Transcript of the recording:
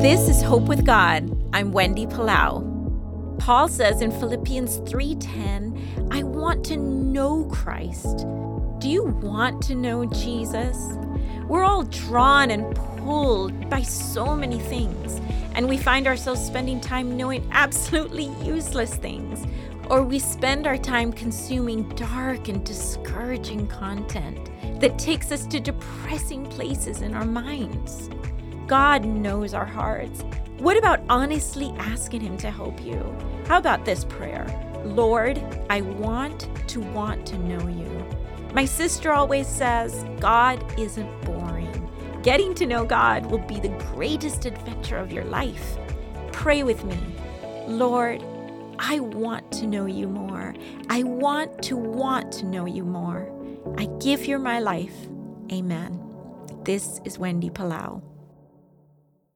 This is Hope with God. I'm Wendy Palau. Paul says in Philippians 3:10, I want to know Christ. Do you want to know Jesus? We're all drawn and pulled by so many things, and we find ourselves spending time knowing absolutely useless things, or we spend our time consuming dark and discouraging content that takes us to depressing places in our minds. God knows our hearts. What about honestly asking Him to help you? How about this prayer? Lord, I want to want to know you. My sister always says, God isn't boring. Getting to know God will be the greatest adventure of your life. Pray with me. Lord, I want to know you more. I want to want to know you more. I give you my life. Amen. This is Wendy Palau.